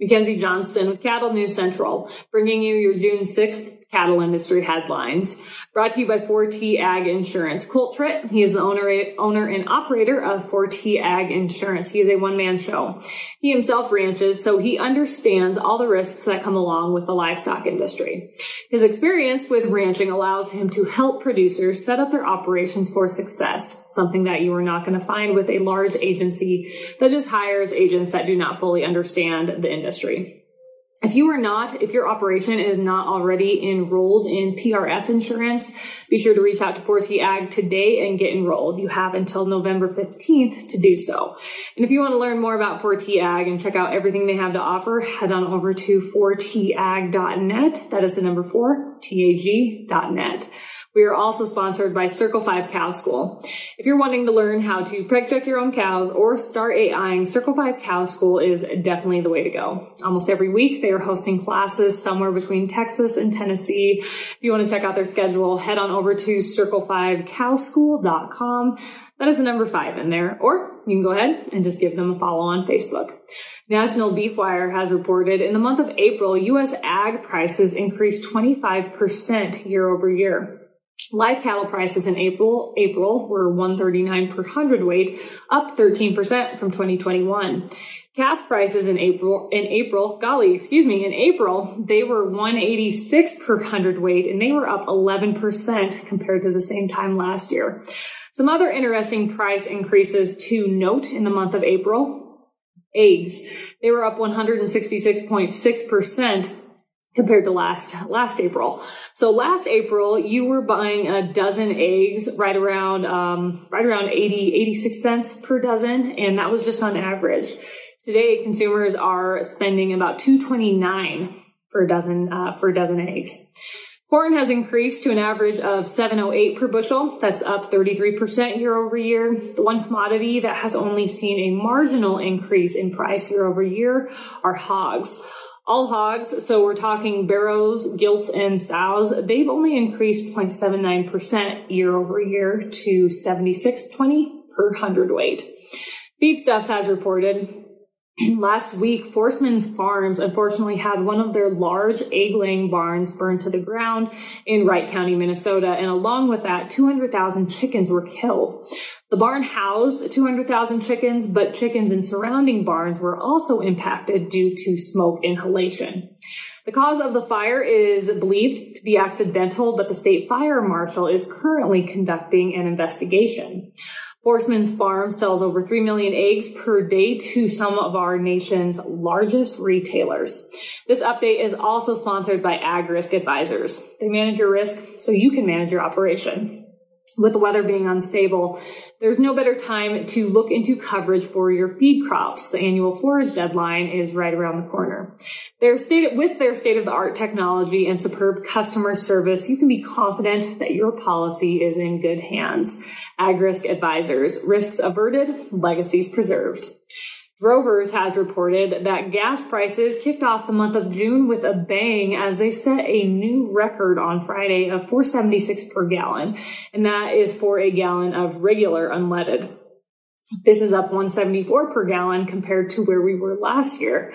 Mackenzie Johnston with Cattle News Central, bringing you your June 6th cattle industry headlines. Brought to you by 4T Ag Insurance. Colt Tritt, he is the owner, owner and operator of 4T Ag Insurance. He is a one-man show. He himself ranches, so he understands all the risks that come along with the livestock industry. His experience with ranching allows him to help producers set up their operations for success, something that you are not going to find with a large agency that just hires agents that do not fully understand the industry. If you are not, if your operation is not already enrolled in PRF insurance, be sure to reach out to 4T Ag today and get enrolled. You have until November 15th to do so. And if you want to learn more about 4T Ag and check out everything they have to offer, head on over to 4tag.net. That is the number 4, T-A-G.net. We are also sponsored by Circle 5 Cow School. If you're wanting to learn how to preg check your own cows or start AIing, Circle 5 Cow School is definitely the way to go. Almost every week they are hosting classes somewhere between Texas and Tennessee. If you want to check out their schedule, head on over to circle5cowschool.com. That is the number five in there. Or you can go ahead and just give them a follow on Facebook. National Beef Wire has reported in the month of April, U.S. ag prices increased 25% year over year. Live cattle prices in April, April were 139 per hundredweight, up 13% from 2021. Calf prices in April, in April, golly, excuse me, in April, they were 186 per hundredweight and they were up 11% compared to the same time last year. Some other interesting price increases to note in the month of April. Eggs, they were up 166.6% compared to last last April. So last April, you were buying a dozen eggs right around um, right around 80 86 cents per dozen, and that was just on average. Today, consumers are spending about 229 for a dozen uh, for a dozen eggs. Corn has increased to an average of 708 per bushel. That's up 33% year over year. The one commodity that has only seen a marginal increase in price year over year are hogs. All hogs, so we're talking barrows, gilts, and sows, they've only increased 0.79% year over year to 76.20 per hundredweight. Feedstuffs has reported last week, Forsman's Farms unfortunately had one of their large egg laying barns burned to the ground in Wright County, Minnesota. And along with that, 200,000 chickens were killed. The barn housed 200,000 chickens, but chickens in surrounding barns were also impacted due to smoke inhalation. The cause of the fire is believed to be accidental, but the state fire marshal is currently conducting an investigation. Forsman's Farm sells over 3 million eggs per day to some of our nation's largest retailers. This update is also sponsored by AgRisk Advisors. They manage your risk so you can manage your operation with the weather being unstable, there's no better time to look into coverage for your feed crops. The annual forage deadline is right around the corner. Their state, with their state of the art technology and superb customer service, you can be confident that your policy is in good hands. AgRisk Advisors, risks averted, legacies preserved. Drovers has reported that gas prices kicked off the month of June with a bang as they set a new record on Friday of 476 per gallon, and that is for a gallon of regular unleaded. This is up 174 per gallon compared to where we were last year.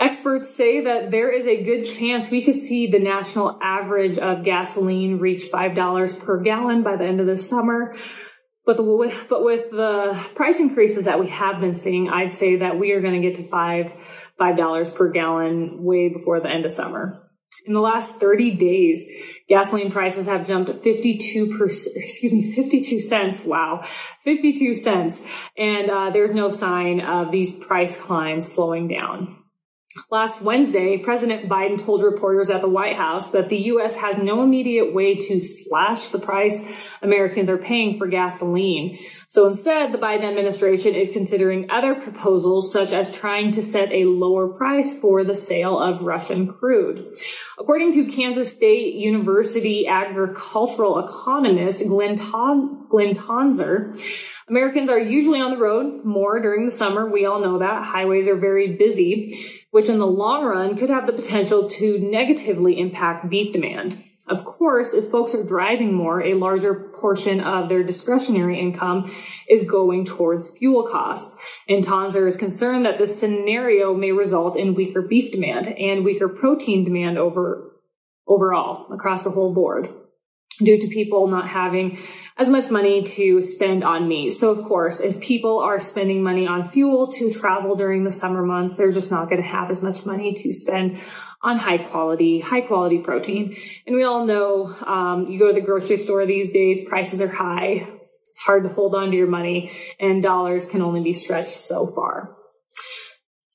Experts say that there is a good chance we could see the national average of gasoline reach $5 per gallon by the end of the summer. But the, but with the price increases that we have been seeing, I'd say that we are going to get to five, five dollars per gallon way before the end of summer. In the last 30 days, gasoline prices have jumped 52 percent, excuse me, 52 cents. Wow. 52 cents. And, uh, there's no sign of these price climbs slowing down. Last Wednesday, President Biden told reporters at the White House that the U.S. has no immediate way to slash the price Americans are paying for gasoline. So instead, the Biden administration is considering other proposals, such as trying to set a lower price for the sale of Russian crude. According to Kansas State University agricultural economist Glen, Ton- Glen Tonsor, Americans are usually on the road more during the summer. We all know that. Highways are very busy, which in the long run could have the potential to negatively impact beef demand. Of course, if folks are driving more, a larger portion of their discretionary income is going towards fuel costs. And Tonsor is concerned that this scenario may result in weaker beef demand and weaker protein demand over overall across the whole board due to people not having as much money to spend on meat. So of course, if people are spending money on fuel to travel during the summer months, they're just not going to have as much money to spend on high quality, high quality protein. And we all know, um, you go to the grocery store these days, prices are high. It's hard to hold on to your money and dollars can only be stretched so far.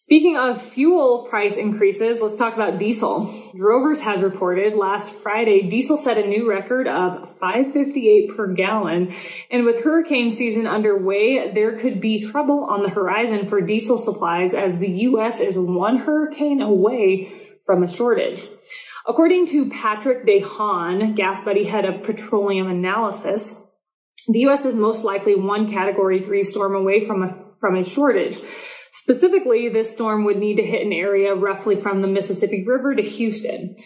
Speaking of fuel price increases, let's talk about diesel. Drovers has reported last Friday diesel set a new record of 558 per gallon. And with hurricane season underway, there could be trouble on the horizon for diesel supplies as the U.S. is one hurricane away from a shortage. According to Patrick DeHaan, GasBuddy head of petroleum analysis, the U.S. is most likely one category three storm away from a, from a shortage. Specifically, this storm would need to hit an area roughly from the Mississippi River to Houston.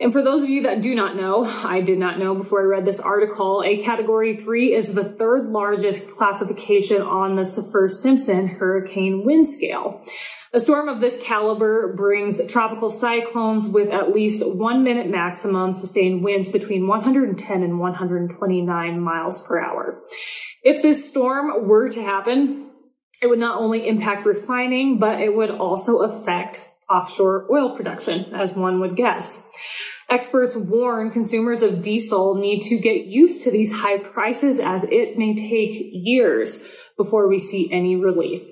And for those of you that do not know, I did not know before I read this article, a category three is the third largest classification on the Saffir-Simpson hurricane wind scale. A storm of this caliber brings tropical cyclones with at least one minute maximum sustained winds between 110 and 129 miles per hour. If this storm were to happen, it would not only impact refining, but it would also affect offshore oil production, as one would guess. Experts warn consumers of diesel need to get used to these high prices as it may take years before we see any relief.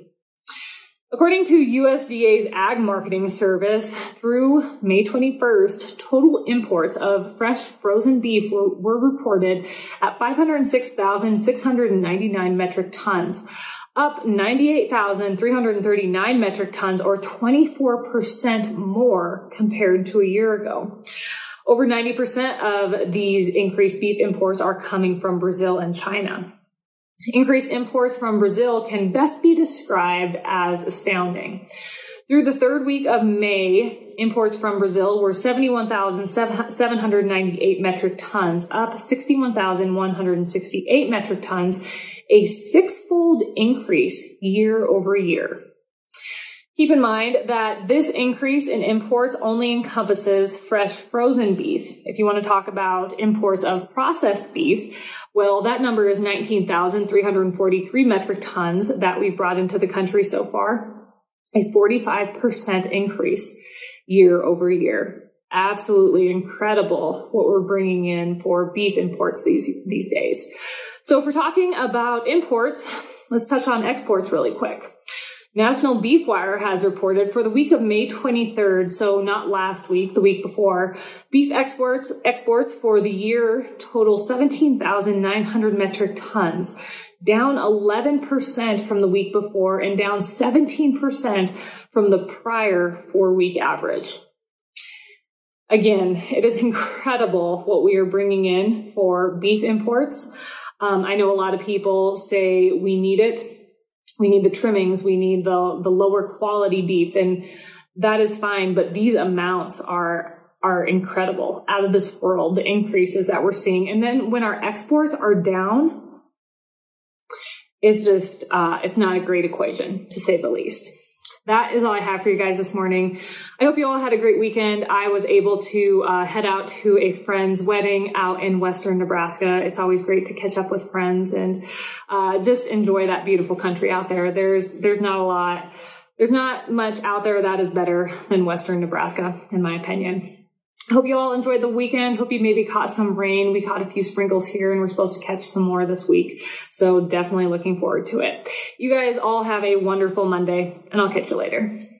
According to USDA's Ag Marketing Service, through May 21st, total imports of fresh frozen beef were, reported at 506,699 metric tons, up 98,339 metric tons or 24% more compared to a year ago. Over 90% of these increased beef imports are coming from Brazil and China. Increased imports from Brazil can best be described as astounding. Through the third week of May, imports from Brazil were 71,798 metric tons, up 61,168 metric tons, a six-fold increase year over year. Keep in mind that this increase in imports only encompasses fresh frozen beef. If you want to talk about imports of processed beef, well, that number is 19,343 metric tons that we've brought into the country so far a 45% increase year over year. Absolutely incredible what we're bringing in for beef imports these, these days. So if we're talking about imports, let's touch on exports really quick. National Beef Wire has reported for the week of May 23rd, so not last week, the week before, beef exports exports for the year total 17,900 metric tons, down 11% from the week before and down 17% from the prior four week average. Again, it is incredible what we are bringing in for beef imports. Um, I know a lot of people say we need it. We need the trimmings. We need the, the lower quality beef and that is fine. But these amounts are, are incredible out of this world, the increases that we're seeing. And then when our exports are down, it's just, uh, it's not a great equation to say the least. That is all I have for you guys this morning. I hope you all had a great weekend. I was able to uh, head out to a friend's wedding out in western Nebraska. It's always great to catch up with friends and uh, just enjoy that beautiful country out there. There's there's not a lot, there's not much out there that is better than western Nebraska, in my opinion. Hope you all enjoyed the weekend. Hope you maybe caught some rain. We caught a few sprinkles here and we're supposed to catch some more this week. So definitely looking forward to it. You guys all have a wonderful Monday and I'll catch you later.